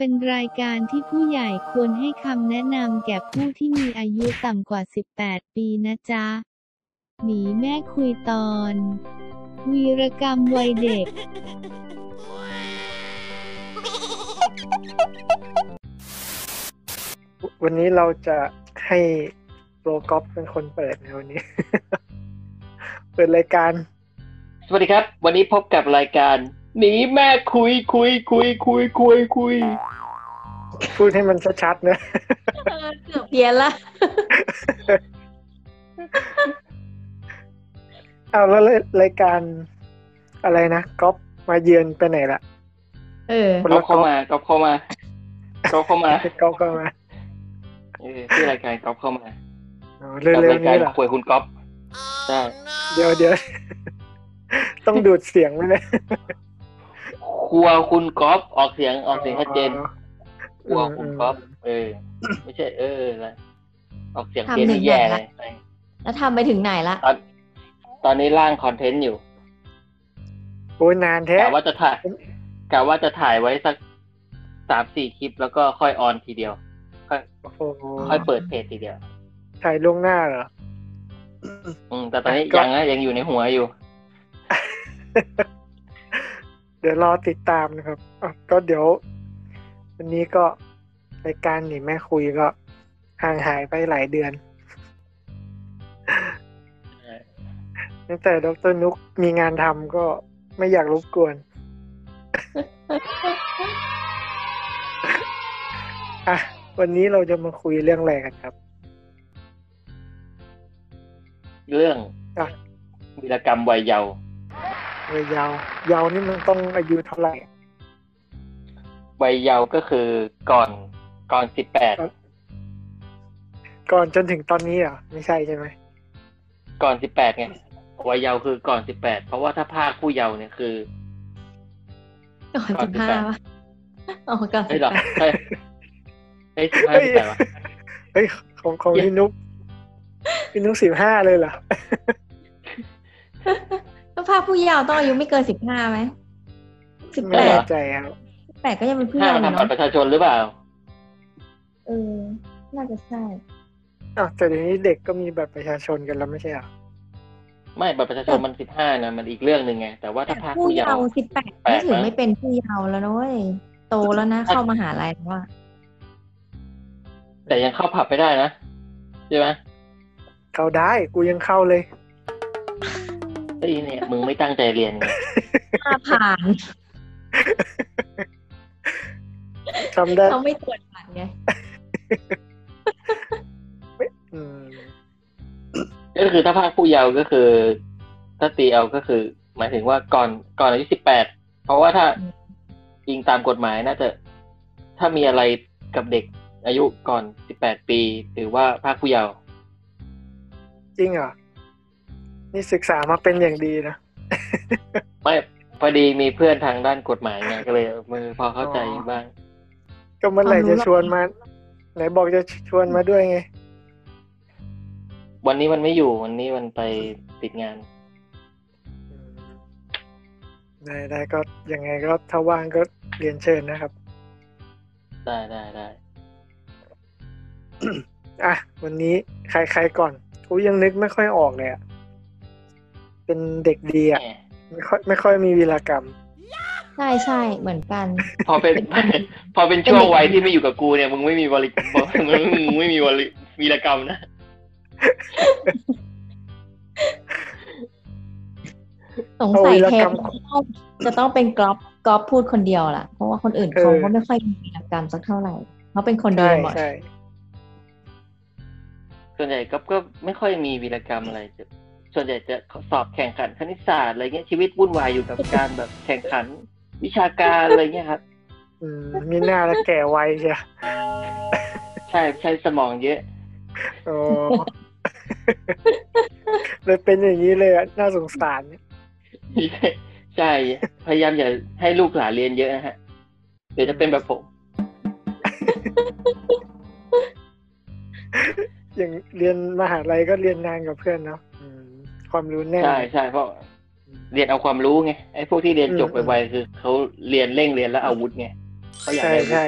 เป็นรายการที่ผู้ใหญ่ควรให้คำแนะนำแก่ผู้ที่มีอายุต่ำกว่า 18 ปีนะจ๊ะ หนีแม่คุยตอน วีรกรรมวัยเด็ก วันนี้เราจะให้โปรกอฟเป็นคนเปิดในวันนี้ เปิดรายการ สวัสดีครับ วันนี้พบกับรายการ หนีแม่คุยคุยคุยคุยคุยคุยพูดให้มันชัดๆนะเออเกือบเพี้ยนละเอาแล้วรายการอะไรนะก๊อฟมาเยือนไปไหนละเออคนก็ละเข้ามาก็เข้ามาก็เข้ามาก๊อฟก็มาเออที่รายการก๊อฟเข้ามาอ๋อกับเร็วรายๆการนี้เหรอคุยคุณก๊อฟใช่เดี๋ยวเดี๋ยวต้องดูดเสียงไว้เลย ครัวคุณก๊อฟออกเสียงออกเสียงชัดเจนคอ๋อรัวคุณก๊อฟเออ ไม่ใช่ เอออะไรออกเสียงเพี้ยนทำหนึ่นี่งแย่อย่างเลละยแล้วทำไปถึงไหนละตอนตอนนี้ร่างคอนเทนต์อยู่โอ้ยนานแท้กะว่าจะถ่ายกะว่าจะถ่ายไว้สักสามสี่คลิปแล้วก็ค่อยออนทีเดียว ค่อยโอ้โหค่อยเปิดเพจทีเดียว ถ่ายล่วงหน้าเหรอ อืมแต่ตอนนี้ก็ยังนะยังอยู่ในหัวอยู่ เดี๋ยวรอติดตามนะครับอะก็เดี๋ยว วันนี้ก็รายการหนีแม่คุยก็ห่างหายไปหลายเดือน ตั้งแต่ดรนุกมีงานทำก็ไม่อยากรบกวน อะ วันนี้เราจะมาคุยเรื่องอะไรกันครับ เรื่องอะวีรกรรมวัยเยาว์ วัยยาว ยาวนี่มันต้องอายุเท่าไหร่วัยเยาว์ก็คือก่อนก่อนสิบแปดก่อนจนถึงตอนนี้เหรอไม่ใช่ใช่ไหมก่อนสิบแปดไงวัยเยาว์คือก่อนสิบแปดเพราะว่าถ้าภาคผู้เยาว์เนี่ยคือก่อนก่อนสิบห้า18วะอ๋อก่อนเฮ้สิยบเหรอแปดใช่เฮ้ยสิบห้าเฮ้ยสิบแปดวะเฮ้ยของของเย้พี่นุกพี่นุกสิบห้าเลยเหรอก็ ภาคผู้เยาว์ต้องอายุไม่เกินสิบห้าไหมสิบไม่แปแน่ดใจครับแปดก็ยังเป็นผู้ห้าเยาว์อยู่ทำบัตเนาะรประชาชนหรือเปล่า เออ น่าจะใช่อ้าวแต่เดี๋ยวนี้เด็กก็มีบัตรประชาชนกันแล้วไม่ใช่เหรอไม่บัตรประชาชนมันสิบห้านะมันอีกเรื่องหนึ่งไงแต่ว่าถ้าภาคผู้ผู้เยาเยาว์ว์สิบแปดแปนี่ดถือมั้งไม่เป็นผู้เยาว์แล้วนะเว้ยโตแล้วนะเข้ามหาลัยแล้วว่าแต่ยังเข้าผับไม่ได้นะใช่ไหมเข้าได้กูยังเข้าเลย เฮ้ยเนี่ยมึงไม่ตั้งใจเรียนไงถ้าผ่านทำได้เขาไม่ตรวจบัตรไงอืมก็คือถ้าภาคผู้เยาว์ก็คือ ถ้าตีเอาก็คือ หมายถึงว่าก่อนก่อนอายุสิบแปดเพราะว่าถ้ายิงตามกฎหมายน่าจะ ถ้ามีอะไรกับเด็กอายุก่อนสิบแปดปี ถือว่าภาคผู้เยาว์จริงเหรอ นี่ศึกษามาเป็นอย่างดีนะ ไม่พอดีมีเพื่อนทางด้านกฎหมายไงก็เลยมือพอเข้าใจอ๋อบ้าง ก็เมื่อไหร่จะชวนมาไหนบอกจะชวนมาด้วยไง วันนี้มันไม่อยู่วันนี้มันไปติดงานอืมได้ได้ก็ยังไงก็ถ้าว่างก็เรียนเชิญนะครับ ได้ได้ได้อะ วันนี้ใครใครก่อนกูยังนึกไม่ค่อยออกเลยอะ เป็นเด็กดีอะแหมไม่ค่อยไม่ค่อยมีวีรกรรม ใช่ใช่เหมือนกัน พอเป็น พอเป็นช่วงวัยที่ไม่อยู่กับกูเนี่ยมึงไม่มีบริมึงมึงไม่มีบริวีรกรรมนะสงสัยเอาวีรเทกรปรมจะต้องจะต้องเป็นกรอบกรอบพูดคนเดียวล่ะ เพราะว่าคนอื่นเขาเออก็ไม่ค่อยมีวีรกรรมสักเท่าไหร่เขาเป็นคนดีใช่หมดใช่ส่วนใหญ่ก็ก็ไม่ค่อยมีวีรกรรมอะไรจะ ส่วนใหญ่จะสอบแข่งขันคณิตศาสตร์อะไรเงี้ยชีวิตวุ่นวายอยู่กับการแบบแข่งขันวิชาการอะไรเงี้ยครับ อืมมีหน้าแล้วแก่ไวใช่ใช่ใช้สมองเยอะโอ้เลยเป็นอย่างนี้เลยอะน่าสงสารใช่ พยายามอย่าให้ลูกหลานเรียนเยอะนะฮะ เดี๋ยวจะเป็นแบบผม อย่างเรียนมหาลัยก็เรียนนานกับเพื่อนเนาะอืม ความรู้แน่นใช่ใช่เพราะเรียนเอาความรู้ไงไอ้พวกที่เรียนจบอืมไวๆคือเขาเรียนเร่งเรียนแล้วอาวุธไงเขาอยากใช่ได้ใช่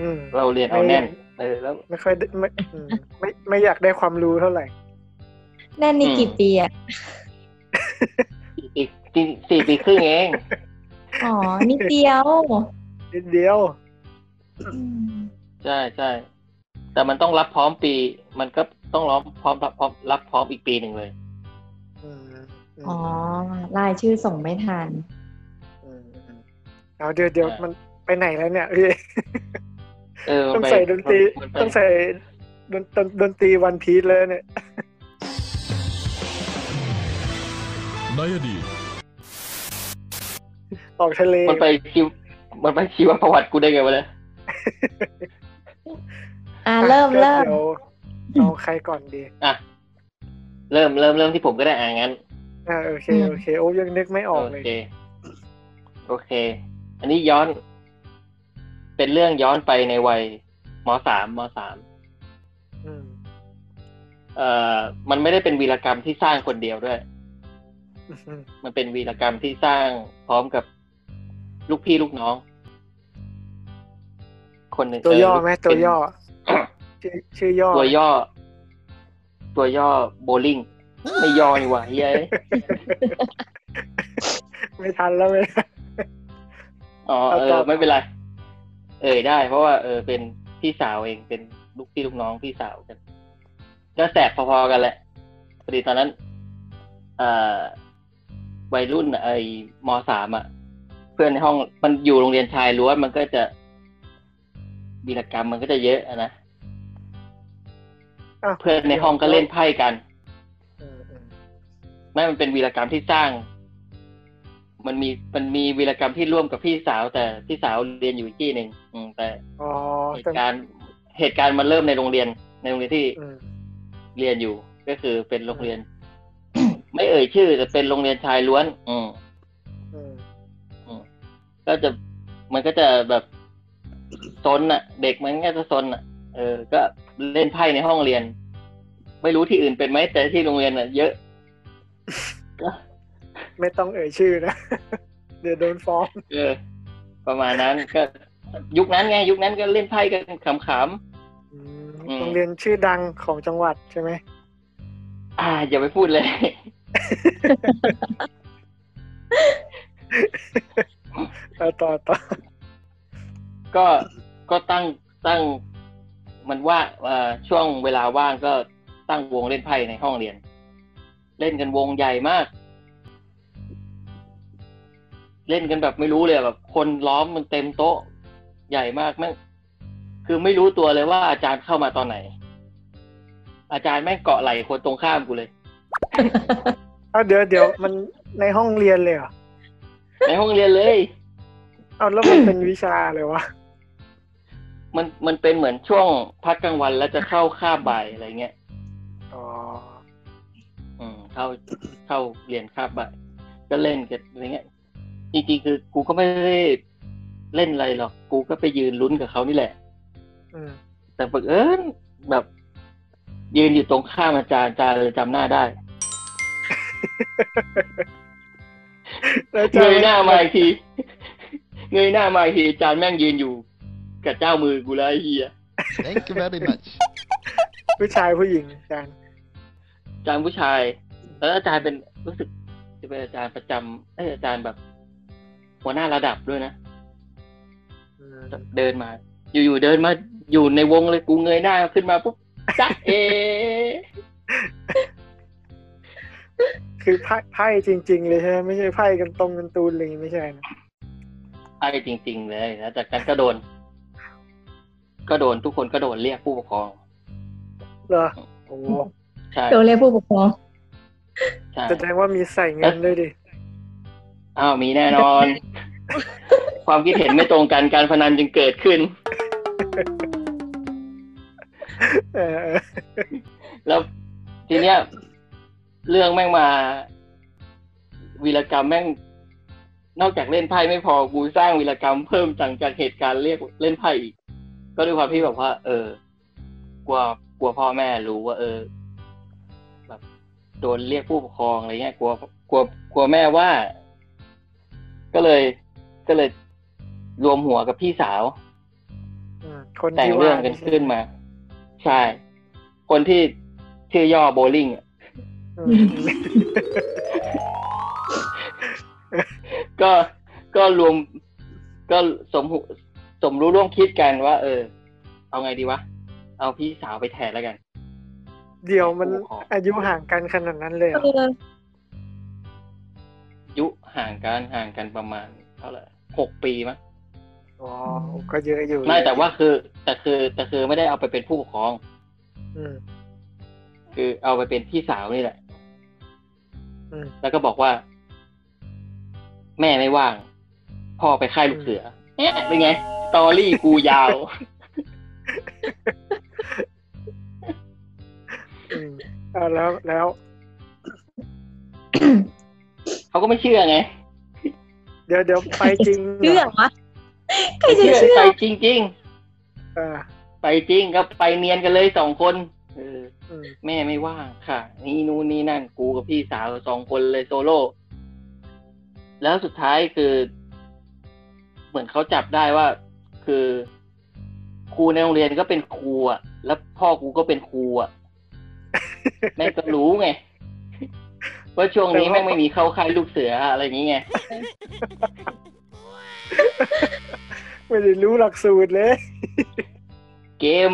อืมเราเรียนเอาแน่นเออแล้ว ไม่ค่อยได้ไม่อืมไม่ไม่อยากได้ความรู้เท่าไหร่แน่นนี่กี่ปีอะอีกสี่สี่ปีครึ่งเอง อ๋อ นิดเดียว นิดเดียวอืมใช่ใช่แต่มันต้องรับพร้อมปี มันก็ต้องรับพร้อมรับพร้อมรับพร้อมอีกปีหนึ่งเลยอืมม อ๋อรายชื่อส่งไม่ทันมอืมเอาเดี๋ยวเดี๋ยวอ่ามัมันไปไหนแล้วเนี่ยพี่เออมันต้องไปใส่ดนตรีมันไปต้องใส่ดนดนดนตรีวันพีซเลยเนี่ยในอดีตออกทะเลมันไปชีวมันไปชีวประวัติกูได้ไงวะเนี่ยอ่าเริ่มก็เริ่มเดี๋ยวเอาใครก่อนดี อะ เริ่มเริ่มเริ่มที่ผมก็ได้อ่างั้น อ่าโอเคอืมโอเคโอ้ยังนึกไม่ออกโอเลยเคโอเค อันนี้ย้อน เป็นเรื่องย้อนไปในวัยมสามมสามอืมเอ่อ มันไม่ได้เป็นวีรกรรมที่สร้างคนเดียวด้วยอืมมันเป็นวีรกรรมที่สร้างพร้อมกับลูกพี่ลูกน้อง คนหนึ่งตัวย่อเลูกไหมตัวย่อเป็นชื่อ ชื่อย่อ ตัวย่อ ตัวย่อโบลิ่ง ไม่ย่อนี่หว่าเฮ้ยไม่ทันแล้วเลยอ๋อเอาเอต่ออไม่เป็นไร เอ่ยได้ เพราะว่าเออเป็นพี่สาวเองเป็นลูกพี่ลูกน้องพี่สาวกัน ก็แสบพอๆกันแหละพอดีตอนนั้นเอ่อวัยรุ่นไอ้มสามอะ เพื่อนในห้องมันอยู่โรงเรียนชายล้วนมันก็จะวีรกรรมมันก็จะเยอะอะนะอ้าวเพื่อนในห้องก็เล่นไพ่กันอืมอืม ไม่มันเป็นวีรกรรมที่สร้าง มันมีมันมีวีรกรรมที่ร่วมกับพี่สาว แต่พี่สาวเรียนอยู่อีกที่หนึ่งอืมแต่อ๋อเหแต่ตุการณ์เหตุการณ์มันเริ่มในโรงเรียนในโรงเรียนที่อืมเรียนอยู่ ก็คือเป็นโรงเรียน ไม่เอ่ยชื่อแต่เป็นโรงเรียนชายล้วนอืมอืมอืมก็จะมันก็จะแบบซนอะ เด็กมันก็จะซนอะ เออ ก็เล่นไพ่ในห้องเรียน ไม่รู้ที่อื่นเป็นไหมแต่ที่โรงเรียนอะเยอะก็ ไม่ต้องเอ่ยชื่อนะ เดี๋ยวโดนฟ้องเออประมาณนั้นก็ยุคนั้นไง ยุคนั้นก็เล่นไพ่กันขำอืมอืมโรงเรียนชื่อดังของจังหวัดใช่ไหมๆอ่า อย่าไปพูดเลยเอาต่อต่อก็ก็ตั้งตั้งมันว่าเอ่อช่วงเวลาว่างก็ตั้งวงเล่นไพ่ในห้องเรียน เล่นกันวงใหญ่มาก เล่นกันแบบไม่รู้เลยแบบ คนล้อมมันเต็มโต๊ะ ใหญ่มากแม่งคือไม่รู้ตัวเลยว่าอาจารย์เข้ามาตอนไหน อาจารย์แม่งเกาะไหล่คนตรงข้ามกูเลยเอาเดี๋ยวเดี๋ยวมันในห้องเรียนเลยเหรอในห้องเรียนเลย เอาแล้วมันเป็นวิชาเลยวะมันมันเป็นเหมือนช่วงพักกลางวันแล้วจะเข้าคาบบ่ายอะไรเงี้ย อ๋ออืม เข้าเข้าเรียนคาบบ่ายก็เล่นกันอะไรเงี้ยจริงๆคือ กูก็ไม่ได้เล่นอะไรหรอก กูก็ไปยืนลุ้นกับเขานี่แหละอืมแต่บังเอิญแบบ ยืนอยู่ตรงข้ามอาจารย์อาจารย์เลยจำหน้าได้แล้วจะเงยหน้ามาอีกทีเงยหน้ามาอีกทีอาจารย์แม่งยืนอยู่ กับเจ้ามือกูแล้วไอ้เฮีย Thank you very much ผู้ชายผู้หญิงกันอาจารย์ผู้ชาย แล้วอาจารย์เป็นรู้สึกจะเป็นอาจารย์ประจำเอยอาจารย์แบบ หัวหน้าระดับด้วยนะอืมเดินมา อยู่ๆเดินมาอยู่ในวงเลยกูเงยหน้าขึ้นมาปุ๊บจ๊ะเอ คือไพ่ไพ่จริง ๆ เลยใช่ไหมไม่ใช่ไพ่กันตรงกันตูนอะไรอย่างงี้ไม่ใช่นะไอ้จริง ๆ เลยแล้วจากนั้นก็โดน ก็โดนทุกคนก็โดนเรียกผู้ปกครองเหรอโอ้ใช่โดนเรียกผู้ปกครองใช่ แสดงว่ามีใส่เงินด้วยดิ อ้าว มีแน่นอน ความคิดเห็นไม่ตรงกันการพนันจึงเกิดขึ้นเออเออแล้วทีเนี้ย เรื่องแม่งมา วีรกรรมแม่ง นอกจากเล่นไพ่ไม่พอกูสร้างวีรกรรมเพิ่มจากจากเหตุการณ์เรียกเล่นไพ่อีก ก็ด้วยความที่แบบว่า เออกลัวกลัวพ่อแม่รู้ว่า เออแบบ โดนเรียกผู้ปกครองอะไรเงี้ยกลัวกลัวกลัวแม่ว่า ก็เลยก็เลยรวมหัวกับพี่สาวอืมคนแต่งที่เรื่ว่าองกันขึ้นมา ใช่ คนที่ชื่อย่อโบลิ่งอะอืมก็ก็รวมก็สมหุสมรู้ร่วมคิดกันว่า เออ เอาไงดีวะ เอาพี่สาวไปแทนแล้วกัน เดี๋ยวมันโอ้โหอายุห่างกันขนาดนั้นเลยเหรอเออยุห่างกันห่างกันประมาณเท่าไหร่หกปีมั้งอ๋อก็เยอะอยู่ไม่แต่ว่าคือ แต่คือแต่คือไม่ได้เอาไปเป็นผู้ปกครอง อืมคือเอาไปเป็นพี่สาวนี่แหละอืมแล้วก็บอกว่า แม่ไม่ว่าง พ่อไปค่ายลูกเสือเนี่ยเป็นไงสตอรี่กูยาว แล้วแล้วเขาก็ไม่เชื่อไง เดี๋ยวเดี๋ยวไปจริงหรเชื่อวะใครจะเชื่อเชื่อไปจริงอ่าๆไปจริงก็ไปเนียนกันเลยสองคนเอออืมแม่ไม่ว่างค่ะ นี่นู่นนี่นั่น กูกับพี่สาวสองคนเลยโซโล่แล้วสุดท้ายคือ เหมือนเขาจับได้ว่า คือ ครูในโรงเรียนก็เป็นครูอะ แล้วพ่อกูก็เป็นครูอะ แม่ก็รู้ไงว่าช่วงนี้แม่งไม่มีเข้าค่ายลูกเสืออะไรอย่างนี้ไงไม่ได้รู้หลักสูตรเลย เกม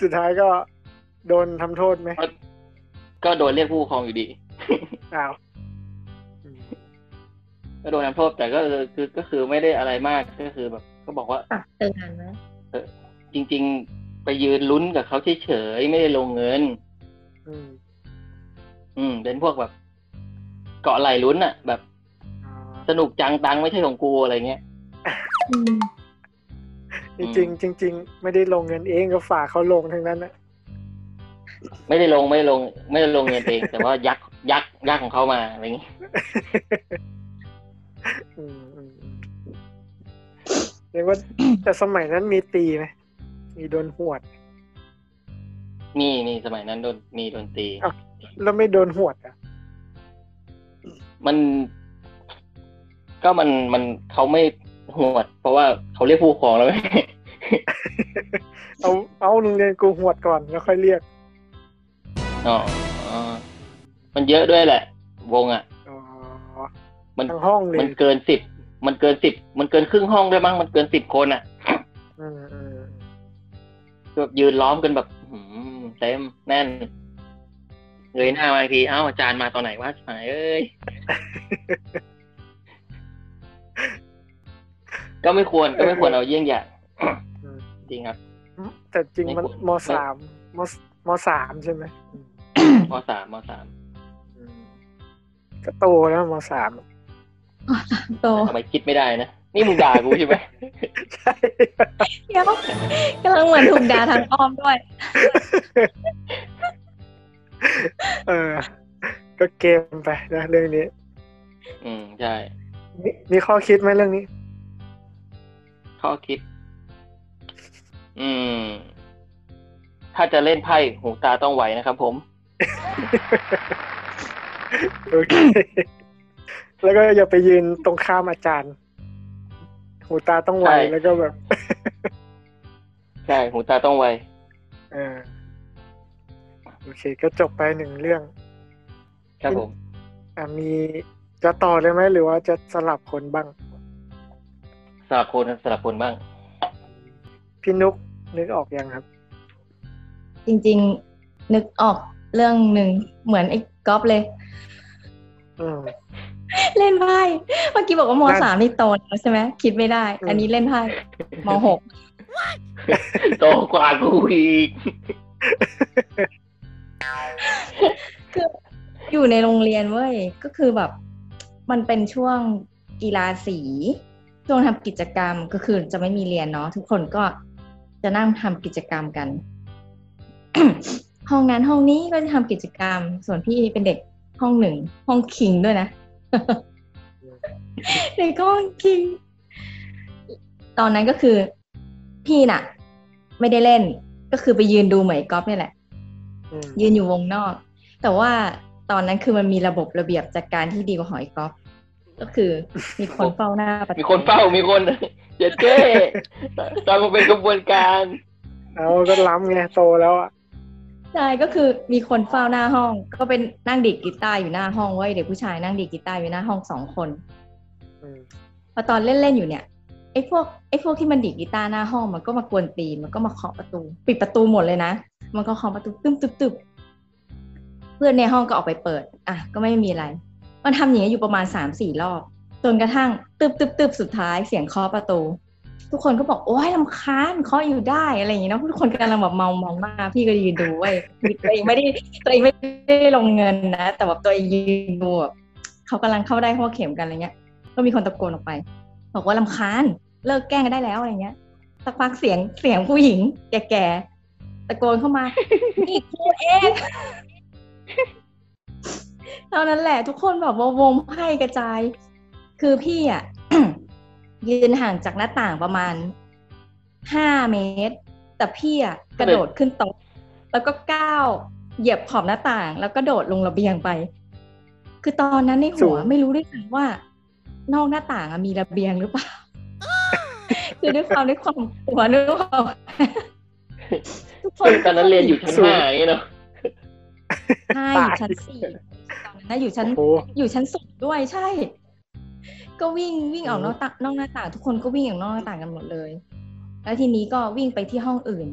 สุดท้ายก็โดนทำโทษไหม ก็โดนเรียกผู้ปกครองอยู่ดี อ้าวอืมก็โดนทำโทษแต่ก็เออคือก็คือไม่ได้อะไรมากก็คือแบบ ก็บอกว่าตักเตือนนะจริง ๆ ไปยืนลุ้นกับเขาเฉยๆไม่ได้ลงเงิน อืม อืม เป็นพวกแบบ เกาะไหลลุ้นอะแบบอ๋อสนุกจังตังไม่ใช่ของกูอะไรเงี้ยอืมจริงๆจริง ๆ ไม่ได้ลงเงินเองก็ฝากเขาลงทั้งนั้นนะไม่ได้ลงไม่ได้ลง ไม่ได้ลงเงินเอง แต่ว่ายักยักยักของเขามาอะไรเงี้ยอืมอืมอืมเรียกว่าแต่สมัยนั้นมีตีไหม มีโดนหวด มีมีสมัยนั้นโดนมีโดนตีอ้าวแล้วไม่โดนหวดอะ มัน ก็มันมันเขาไม่หวด เพราะว่าเขาเรียกผู้ปกครองแล้วไงเอาเอาโรงเรียนกูหวดก่อนแล้วค่อยเรียกอ๋ออ๋อมันเยอะด้วยแหละ วงอะอ๋อมันทั้งห้องเลยมันเกินสิบมันเกินสิบมันเกินครึ่งห้องด้วยมั้งมันเกินสิบคนอะอืมอืม แบบยืนล้อมกันแบบหืมเต็มแน่นเงยหน้ามาอีกทีเอ้าอาจารย์มาตอนไหนวะหายเอ้ย ก็ไม่ควรก็ไม่ควรเอาเยี่ยงอย่างอืมจริงครับ แต่จริงมันไม่ควรมสามมมสามใช่ไหมอืมมสามมสามอืมก็โตแล้วมสามโตทำไมคิดไม่ได้นะ นี่มึงด่ากูใช่ไหมใช่เดี๋ยวกำลังเหมือนถูกด่าทางอ้อมด้วย เออ ก็เกมไปนะเรื่องนี้ อืมใช่มีมีข้อคิดไหมเรื่องนี้ ข้อคิด อืม ถ้าจะเล่นไพ่หูตาต้องไหวนะครับผม โอเค แล้วก็อย่าไปยืนตรงข้ามอาจารย์ หูตาต้องไวใช่แล้วก็แบบ ใช่ หูตาต้องไวเออโอเค ก็จบไปหนึ่งเรื่อง ครับผม อะมีจะต่อเลยไหมหรือว่าจะสลับคนบ้าง สลับคนสลับคนบ้าง พี่นุกนึกออกยังครับ จริง ๆ นึกออกเรื่องหนึ่งเหมือนไอ้ก๊อฟเลยอืม เล่นไพ่เมื่อกี้บอกว่ามนั่นสามนี่โตแล้วใช่ไหมคิดไม่ได้อืมอันนี้เล่นไพ่มหกโตกว่ากูอีกคืออยู่ในโรงเรียนเว้ยก็คือแบบ มันเป็นช่วงกีฬาสีช่วงทำกิจกรรมก็คือจะไม่มีเรียนเนาะทุกคนก็จะนั่งทำกิจกรรมกัน ห้องนั้นห้องนี้ก็จะทำกิจกรรม ส่วนพี่เป็นเด็กห้องหนึ่งห้องคิงด้วยนะ เด็กห้องคิง ตอนนั้นก็คือ พี่น่ะ ไม่ได้เล่น ก็คือไปยืนดูเหมยก๊อฟนี่แหละอืมยืนอยู่วงนอก แต่ว่าตอนนั้นคือมันมีระบบระเบียบจัดการที่ดีกว่าหอยก๊อฟก็คือมีคนเฝ้าหน้าประตูมีคนเฝ้ามีคนเจ็ดเก้ตามมาเป็นกระบวนการ เอาก็ล้ำไงโตแล้วอะ ใช่ก็คือมีคนเฝ้าหน้าห้อง ก็เป็นนั่งดีดกีตาร์อยู่หน้าห้องไว้ยเด็กผู้ชายนั่งดีดกีตาร์อยู่หน้าห้องสองคนอืมพอตอนเล่นๆอยู่เนี่ยไอ้พวกไอ้พวกที่มันดีดกีตาร์หน้าห้องมันก็มากวนตีนมันก็มาเคาะประตู ปิดประตูหมดเลยนะ มันก็เคาะประตูตึ้มตึ๊บตึ๊บเพื่อนในห้องก็ออกไปเปิด อะ ก็ไม่มีอะไร มันทำอย่างนี้ยอยู่ประมาณสามสี่รอบ จนกระทั่งตึ๊บตึ๊บตึ๊บสุดท้ายเสียงเคาะประตู ทุกคนก็บอกโอ้ยลำคาญเคาะอยู่ได้อะไรอย่างนี้เนาะทุกคนกำลังแบบเมาเมามากพี่ก็ยืนดูเว้ยตัวเองไม่ได้ตัวเองไม่ได้ลงเงินนะ แต่แบบตัวเองยืนดูแบบเขากำลังเข้าได้ข้อเข็มกันอะไรเงี้ย ก็มีคนตะโกนออกไป บอกว่าลำคาญเลิกแกล้งกันได้แล้วอะไรเงี้ยสักพักเสียงเสียงผู้หญิง แก่ๆตะโกนเข้ามานี่ครูเองเท่านั้นแหละ ทุกคนแบบว่าวงไพ่กระจาย คือพี่อะ ยืนห่างจากหน้าต่างประมาณห้าเมตร แต่พี่อะกระโดดขึ้นโต๊ะแล้วก็ก้าวเหยียบขอบหน้าต่าง แล้วก็โดดลงระเบียงไป คือตอนนั้นในสูหัวงไม่รู้ด้วยซ้ำว่า นอกหน้าต่างอะมีระเบียงหรือเปล่าคือด้วยความด้วยความกลัวด้วยความทุกคนตอนนั้นเรียนอยู่ชั้นห้าอย่างเงี้ยเนาะใช่อยู่ชั้นสี่ตอนนั้นนะอยู่ชั้นโอ้โหอยู่ชั้นสูงด้วยใช่ ก็วิ่งวิ่งออกนอกต่างนอกหน้าต่าง ทุกคนก็วิ่งออกนอกหน้าต่างกันหมดเลย แล้วทีนี้ก็วิ่งไปที่ห้องอื่น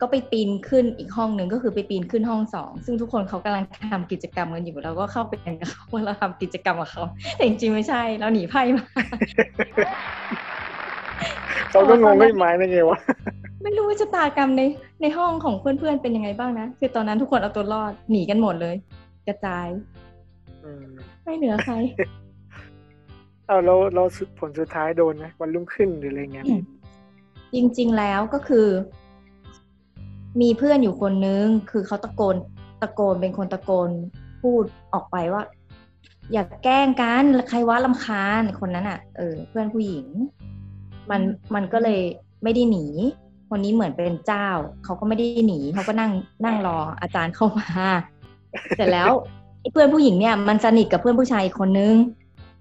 ก็ไปปีนขึ้นอีกห้องหนึ่งก็คือไปปีนขึ้นห้องสองซึ่งทุกคนเขากำลังทำกิจกรรมกันอยู่เราก็เข้าไปกันกับเขาว่าเราทำกิจกรรมกับเขาแต่จริงๆไม่ใช่เราหนีไพ่มาเขาก็งงไม่หมายได้ไงวะไม่รู้ว่าชะตากรรมในในห้องของเพื่อนๆเป็นยังไงบ้างนะคือตอนนั้นทุกคนเอาตัวรอดหนีกันหมดเลย กระจายอืมไม่เหลือใคร เอาเราเราผลสุดท้ายโดนไหมวันรุ่งขึ้นหรืออะไรเงี้ยจริง ๆแล้วก็คือ มีเพื่อนอยู่คนนึง คือเขาตะโกนตะโกนเป็นคนตะโกนพูดออกไปว่า อย่าแกล้งกันใครว่าลำคาญคนนั้นอะ เออ เพื่อนผู้หญิง มันมันก็เลยไม่ได้หนี คนนี้เหมือนเป็นเจ้า เขาก็ไม่ได้หนีเขาก็นั่งนั่งรออาจารย์เข้ามาเสร็จแล้วเพื่อนผู้หญิงเนี่ย มันสนิทกับเพื่อนผู้ชายอีกคนนึง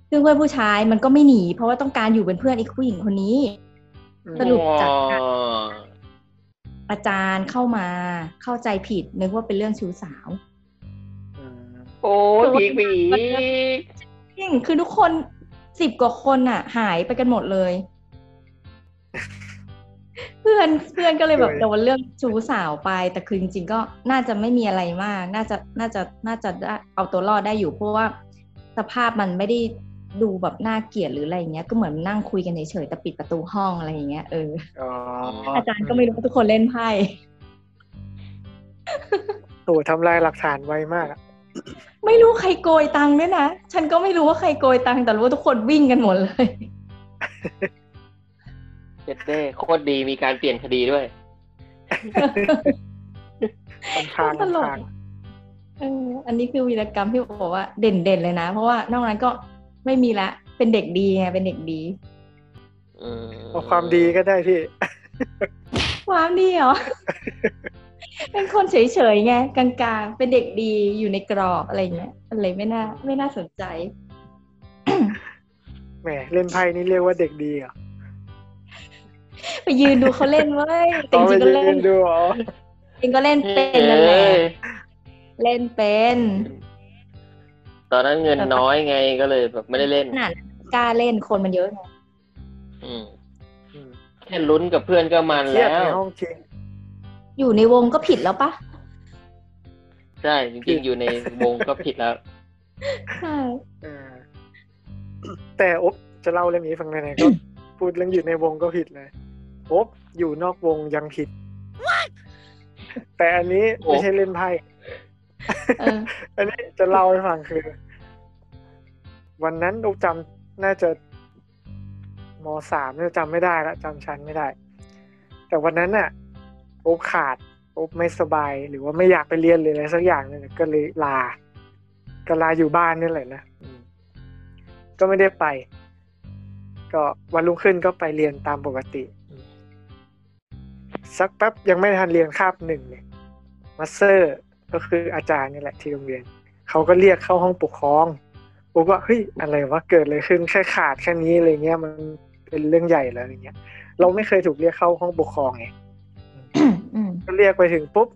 ซึ่งเพื่อนผู้ชายมันก็ไม่หนี เพราะว่าต้องการอยู่เป็นเพื่อนอีกผู้หญิงคนนี้ สรุปจากการอ๋ออาจารย์เข้ามาเข้าใจผิดนึกว่าเป็นเรื่องชู้สาวอืมโอ้พีกพีกจริงคือทุกคนสิบกว่าคนอะ หายไปกันหมดเลย เพื่อนเพื่อนก็เลยแบบโดนเรื่องชู้สาวไป แต่คือจริงๆก็น่าจะไม่มีอะไรมาก น่าจะน่าจะน่าจะได้เอาตัวรอดได้อยู่เพราะว่าสภาพมันไม่ได้ ดูแบบน่าเกลียดหรืออะไรอย่างเงี้ยก็เหมือนนั่งคุยกันเฉยๆแต่ปิดประตูห้องอะไรอย่างเงี้ยเอออ๋ออาจารย์ก็ไม่รู้ว่าทุกคนเล่นไพ่โอ้ทำลายหลักฐานไวมากอะไม่รู้ใครโกยตังค์ด้วยนะฉันก็ไม่รู้ว่าใครโกยตังค์แต่รู้ว่าทุกคนวิ่งกันหมดเลยเจ็ดเด้โคตรดีมีการเปลี่ยนคดีด้วยต้นทางตลต้นกทางเอออันนี้คือวีรกรรมที่บอกว่าเด่นๆเลยนะ เพราะว่านอกนั้นก็ ไม่มีละ เป็นเด็กดีไงเป็นเด็กดีอืมเอาความดีก็ได้พี่ ความดีเหรอ เป็นคนเฉยๆไงกลางๆ เป็นเด็กดีอยู่ในกรอบอะไรเงี้ยอะไรไม่น่า ไม่น่าสนใจแหมเล่นไพ่นี่เรียกว่าเด็กดีเหรอไปยืนดูเขาเล่นเว้ยแต่เอาจไปริงๆก็ยืเล่นนดูอ๋อจริงก็เล่นเป็นนั่นแหละเอ้ยเล่นเป็น ตอนนั้นเงินน้อยไงก็เลยแบบไม่ได้เล่นขนาดกล้าเล่นคนมันเยอะไงอืมอืมแค่ลุ้นกับเพื่อนก็มันเครียดแล้วในห้องจริงอยู่ในวงก็ผิดแล้วปะใช่จริงๆอยู่ในวงก็ผิดแล้วใช่เออแต่อบจะเล่าเรื่องนี้ฟังไหนๆก็พูดเรื่องอยู่ในวงก็ผิดเลยอบอยู่นอกวงยังผิด แต่อันนี้โอ้ไม่ใช่เล่นไพ่เอันนี้จะเล่าให้ฟังคือ วันนั้นเราจำน่าจะมสามเนี่ยจำไม่ได้ละจำชั้นไม่ได้ แต่วันนั้นน่ะโอ๊บขาดโอ๊บไม่สบาย หรือว่าไม่อยากไปเรียนเลยอะไรสักอย่างหนึงก็เลยลา ก็ลาอยู่บ้านนี่แหละนะก็ไม่ได้ไป ก็วันรุ่งขึ้นก็ไปเรียนตามปกติ สักแป๊บยังไม่ทันเรียนคาบหนึ่งเนี่ยมาสเตอร์ ก็คืออาจารย์นี่แหละที่โรงเรียนเขาก็เรียกเข้าห้องปกครองผมก็เฮ้ยอะไรวะเกิดอะไรขึ้นแค่ขาดแค่นี้อะไรเงี้ยมันเป็นเรื่องใหญ่แล้วอะไรเงี้ย เราไม่เคยถูกเรียกเข้าห้องปกครองไงอืมก็เรียกไปถึงปุ๊บ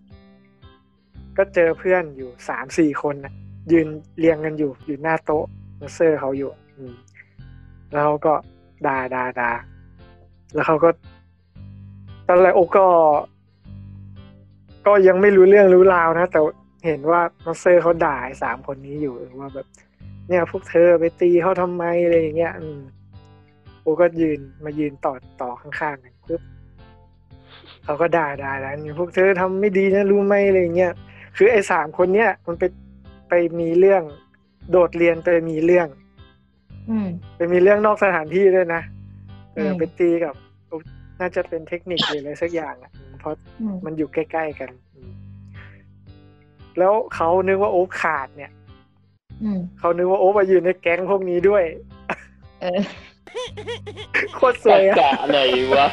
ก็เจอเพื่อนอยู่สามสี่คนนะยืนเรียงกันอยู่อยู่หน้าโต๊ะมาเซอร์เขาอยู่ อืม แล้วเขาก็ด่าด่าด่าแล้วเขาก็ตอนแรกโอก็ ก็ยังไม่รู้เรื่องรู้ราวนะแต่เห็นว่ามาเซอร์เขาด่าไอ้สามคนนี้อยู่ว่าแบบ เนี่ยพวกเธอไปตีเขาทำไมอะไรอย่างเงี้ยอืมโอก็ยืนมายืนต่อต่อข้างๆกันปุ๊บเขาก็ด่าด่าด่าเนี่ยพวกเธอทำไม่ดีนะรู้ไหมอะไรเงี้ยคือไอ้สามคนเนี้ยมันไปไปมีเรื่องโดดเรียนไปมีเรื่อง อืมไปมีเรื่องนอกสถานที่ด้วยนะเอออืมไปตีกับ น่าจะเป็นเทคนิคหรืออะไรสักอย่างอะอืม เพราะอืมมันอยู่ใกล้ๆกันอืมแล้วเขานึกว่าโอ๊คขาดเนี่ยอืมเขานึกว่าโอ๊คมาอยู่ในแก๊งพวกนี้ด้วยเออโคตรสวยอะกะอะไรวะ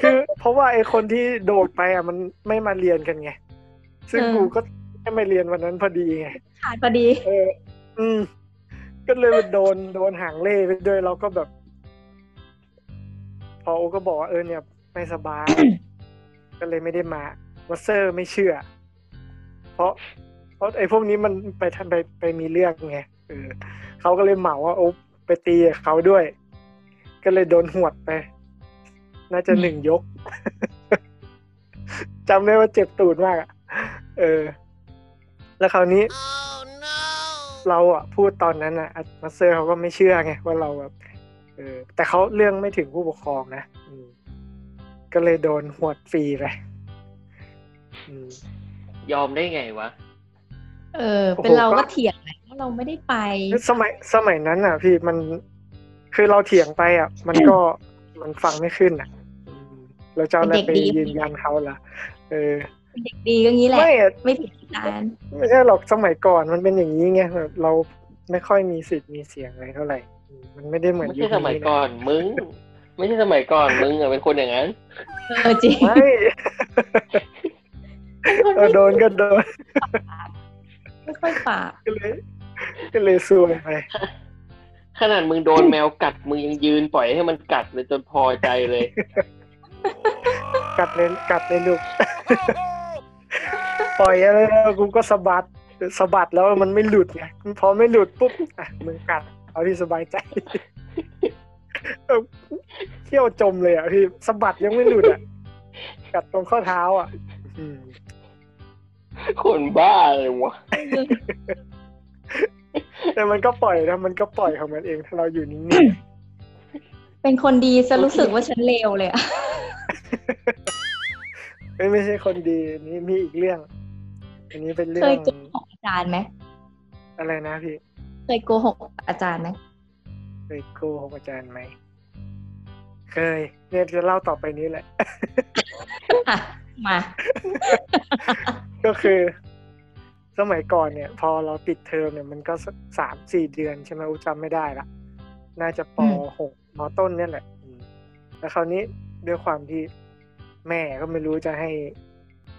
คือเพราะว่าไอ้คนที่โดดไปอะมันไม่มาเรียนกันไง ซึ่งเออกูก็ไม่มาเรียนวันนั้นพอดีไงขาดพอดี เออ อืม ก็เลยโดนโดนหางเล่ไปด้วยเราก็แบบ พอโอก็บอกว่าเออเนี่ย ไม่สบาย ก็เลยไม่ได้มาวัสเซอร์ไม่เชื่อ เพราะ เพราะไอ้พวกนี้มันไปทำไปไปมีเรื่องไงเออเขาก็เลยเหมาว่าโอ้ไปตีเขาด้วย ก็เลยโดนหวดไป น่าจะหนึ่งยกจำได้ว่าเจ็บตูดมากอะเออ แล้วคราวนี้เราอะ พูดตอนนั้นอะมาเตอร์เขาก็ไม่เชื่อไงว่าเราแบบเออ แต่เขาเรื่องไม่ถึงผู้ปกครองนะอืม ก็เลยโดนหวดฟรีไปอืมยอมได้ไงวะ เออโอ้โหเป็นเราก็ก็เถียงนะว่าเราไม่ได้ไป สมัยสมัยนั้นอะ พี่มันคือเราเถียงไปอะ มันก็มันฟังไม่ขึ้นอะอืมเราจะเอาอะไรไปยืนยันเขาล่ะ เออเป็นเด็กดีก็งี้แหละ ไม่อะไม่ผิดอาจารย์ไม่ใช่หรอกสมัยก่อนมันเป็นอย่างนี้ไงแบบเราไม่ค่อยมีสิทธิ์มีเสียงอะไรเท่าไหร่อืมมันไม่ได้เหมือนไม่ยุใช่คสมัยนี้นะก่อนมึง ไม่ใช่สมัยก่อนมึงอะเป็นคนอย่างนั้นเออจริงไม่เออโดนก็โดนไม่ค่อยปากก็เลยก็เลยซวยไปขนาดมึงโดนแมวกัดมึงยังยืนปล่อยให้มันกัดเลยจนพอใจเลย กัดเลยกัดเลยลูกปล่อยอะไรแล้วกูก็สะบัดสะบัดแล้วมันไม่หลุดไงพอไม่หลุดปุ๊บอะมึงกัดเอาที่สบายใจ เออเที่ยวจมเลยอะพี่สะบัดยังไม่หลุดอะ กัดตรงข้อเท้าอะอืมคนบ้าเลยวะแต่มันก็ปล่อยนะมันก็ปล่อยของมันเอง ถ้าเราอยู่นิ่งเป็นคนดีจะรู้สึกว่าฉันเลวเลยอะๆไม่ไม่ใช่คนดีอันนี้มีอีกเรื่อง อันนี้เป็นเรื่เคองยโกหกอาจารย์ไหมอะไรนะพี่ เคยโกหกอาจารย์ไหม เคยโกหกอาจารย์ไหม เคย เนี่ยจะเล่าต่อไปนี้แหละอะมา ก็คือ สมัยก่อนเนี่ย พอเราปิดเทอมเนี่ยมันก็สักสามสี่เดือนใช่ไหมอุจำไม่ได้ละ น่าจะปอืมหกมต้นเนี่ยแหละอืมแล้วคราวนี้ด้วยความที่แม่ก็ไม่รู้จะให้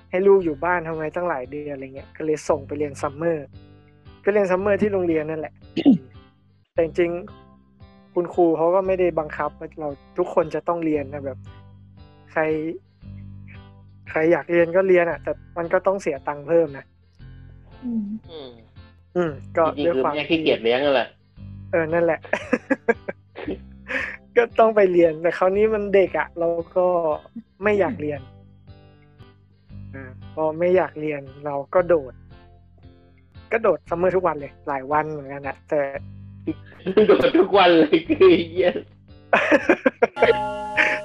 ให้ลูกอยู่บ้านทำไมตั้งหลายเดือนอะไรเงี้ย ก็เลยส่งไปเรียน summer ก็เรียน summer ที่โรงเรียนนั่นแหละ แต่จริงๆ คุณครูเขาก็ไม่ได้บังคับว่าเราทุกคนจะต้องเรียนนะแบบ ใคร ใครอยากเรียนก็เรียนอะ แต่มันก็ต้องเสียตังค์เพิ่มนะอืม อืมอืมก็จริงด้วยๆคือความแม่ขี้เกียจเลี้ยงนั่นแหละเออนั่นแหละ ก็ต้องไปเรียนแต่คราวนี้มันเด็กอะ เราก็ไม่อยากเรียนอ่าพอไม่อยากเรียนเราก็โดด ก็โดด summer ทุกวันเลย หลายวันเหมือนกันนะแต่ โดดทุกวันเลยคือเหี้ย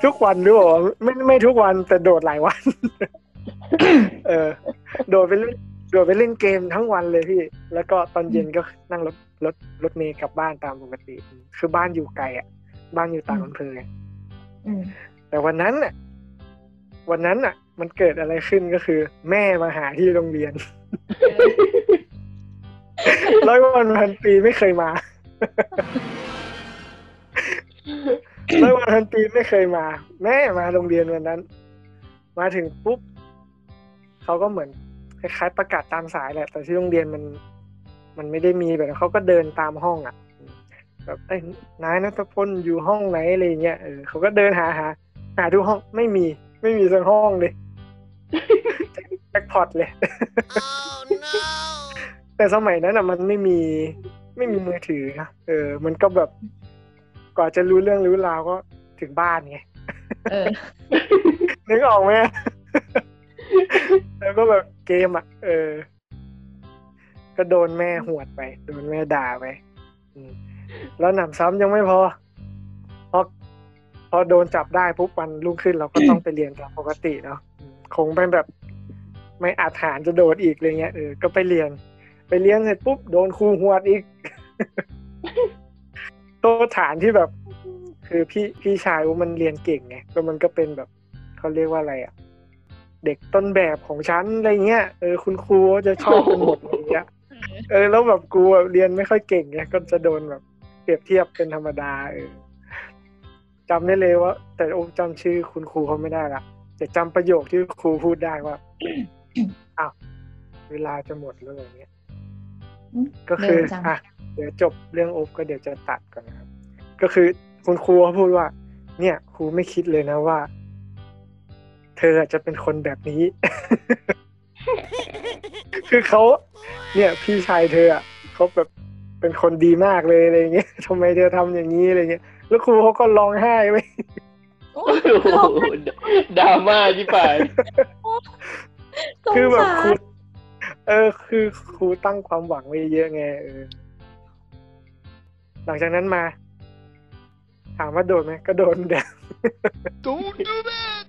ทุกวันหรือเปล่าไม่ไม่ทุกวันแต่โดดหลายวัน เออ โดดไปเล่นโดดไปเล่นเกมทั้งวันเลยพี่ แล้วก็ตอนเย็นก็นั่งรถรถรถเมล์กลับบ้านตามปกติ คือบ้านอยู่ไกลอะ บ้านอยู่ต่างอำเภอไงอืมแต่วันนั้นน่ะ วันนั้นน่ะ มันเกิดอะไรขึ้นก็คือ แม่มาหาที่โรงเรียนร้อยวันพันปีไม่เคยมา ร้อยวันพันปีไม่เคยมา แม่มาโรงเรียนวันนั้น มาถึงปุ๊บเขาก็เหมือนคล้ายๆประกาศตามสายแหละ แต่ที่โรงเรียนมัน มันไม่ได้มีแบบนั้นเขาก็เดินตามห้องอะแบบเอ้ยนายนัทพลอยู่ห้องไหนอะไรเงี้ยเออเขาก็เดินหาหาหาทุกห้องไม่มี ไม่มีสักห้องเลยแจ็คพอตเลย แต่สมัยนั้นอะมันไม่มี ไม่มีมือถือนะเออ มันก็แบบกว่าจะรู้เรื่องรู้ราวก็ถึงบ้านไงเออนึกออกไหมแล้วก็แบบเกมอะ เออ ก็โดนแม่หวดไป โดนแม่ด่าไปอืมแล้วหนำซ้ำยังไม่พอพอพอโดนจับได้ปุ๊บวันรุ่งขึ้นเราก็ต้องไปเรียนตามปกติเนาะอืมคงเป็นแบบไม่อาจหารจะโดดอีกอะไรเงี้ยเออก็ไปเรียน ไปเรียนเสร็จปุ๊บโดนครูหวดอีก โตฐานที่แบบ คือพี่พี่ชายว่ามันเรียนเก่งไงแล้วมันก็เป็นแบบเขาเรียกว่าอะไรอะ เด็กต้นแบบของฉันอะไรเงี้ยเออคุณครูจะชอบกันหมดอะไรเงี้ยเออแล้วแบบกูอะเรียนไม่ค่อยเก่งไงก็จะโดนแบบเปรียบเทียบเป็นธรรมดาเออจำได้เลยว่า แต่โอ้จำชื่อคุณครูเขาไม่ได้ละแต่จำประโยคที่ครูพูดได้ว่าอ้าวเวลาจะหมดแล้วอย่างเงี้ย ก็คือเร็วจังอะเดี๋ยวจบเรื่องโอบก็เดี๋ยวจะตัดก่อนนะครับ ก็คือคุณครูเขาพูดว่า เนี่ยครูไม่คิดเลยนะว่า เธอจะเป็นคนแบบนี้ คือเขาเนี่ยพี่ชายเธออะเขาแบบเป็นคนดีมากเลยอะไรเงี้ยทำไมเธอทำอย่างนี้อะไรเงี้ยแล้วครูเขาก็ร้องไห้ไปโอ้โอ้โหดราม่าที่ป่ายสงคือแบบสาครูร เออ คือครูตั้งความหวังไว้เยอะไงเออ หลังจากนั้นมา ถามว่าโดนไหมก็โดนเด็ก Don't do that!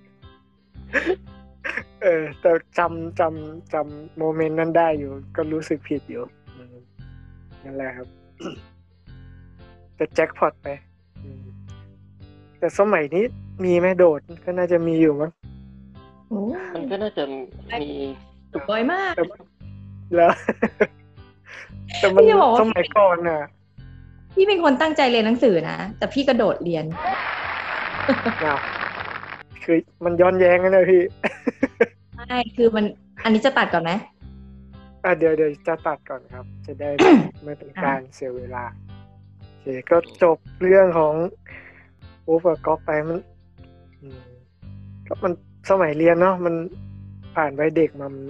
เออ แต่จำจำจำโมเมนต์นั้นได้อยู่ ก็รู้สึกผิดอยู่อืมนั่นแหละครับ แต่แจ็คพอตไปอืมแต่สมัยนี้มีไหมโดดก็น่าจะมีอยู่มั้งโอ้มันก็น่าจะมี บ่อยมาก แล้วแต่มันพี่จะบอกว่าสมัยก่อนน่ะ พี่เป็นคนตั้งใจเรียนหนังสือนะ แต่พี่กระโดดเรียนอ้าวคือมันย้อนแย้งกันเลยพี่ใช่คือมัน อันนี้จะตัดก่อนไหมอะเดี๋ยวเดี๋ยวจะตัดก่อนครับ จะได้ไม่เป็นการเสียเวลาโอเคก็จบเรื่องของโอเวอร์ก็ไปมันอืมก็มันสมัยเรียนเนาะมันผ่านไปเด็กมามัน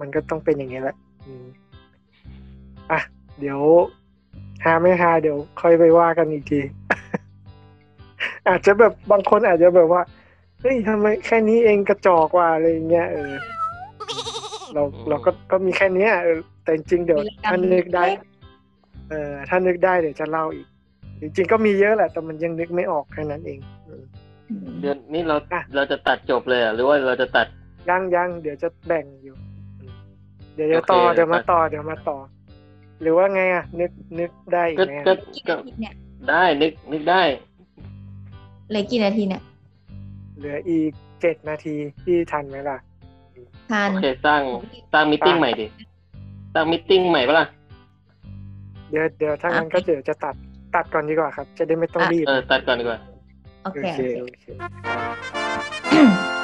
มันก็ต้องเป็นอย่างนี้แหละ อืมอะ เดี๋ยวหาไม่หาเดี๋ยวค่อยไปว่ากันอีกที อาจจะแบบบางคนอาจจะแบบว่าเฮ้ยทำไมแค่นี้เองกระจอกว่าอะไรอย่างเงี้ยเออเราเราก็ก็มีแค่เนี้ยเออแต่จริงๆเดี๋ยววีรกรรมถ้านึกได้เล็กเออถ้านึกได้เดี๋ยวจะเล่าอีก จริงๆก็มีเยอะแหละ แต่มันยังนึกไม่ออกแค่นั้นเองอืมเดือนนี้เราอะเราจะตัดจบเลยเหรอหรือว่าเราจะตัดยังยังเดี๋ยวจะแบ่งอยู่อืมเดี๋ยวจะโอเคต่อเดี๋ยวมาตัดต่อเดี๋ยวมาต่อ หรือว่าไงอะ นึกนึกได้อีกก็ไหมก็อะกี่ก็นาทีเนี่ยได้นึกนึกได้เหลือกี่นาทีเนี่ย เหลืออีกเจ็ดนาทีที่ทันไหมล่ะทานโอเคสร้างสร้างมิทติ้งใหม่ดิสร้างมิทติ้งใหม่ปะล่ะเดี๋ยวเดี๋ยวถ้างั้นก็เดี๋ยวจะตัดตัดก่อนดีกว่าครับ จะได้ไม่ต้องรีบเออตัดก่อนดีกว่าโอโอเคเคโอเคโอเค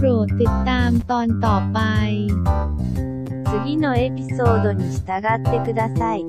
โปรดติดตามตอนต่อไป 次のエピソードに従ってください。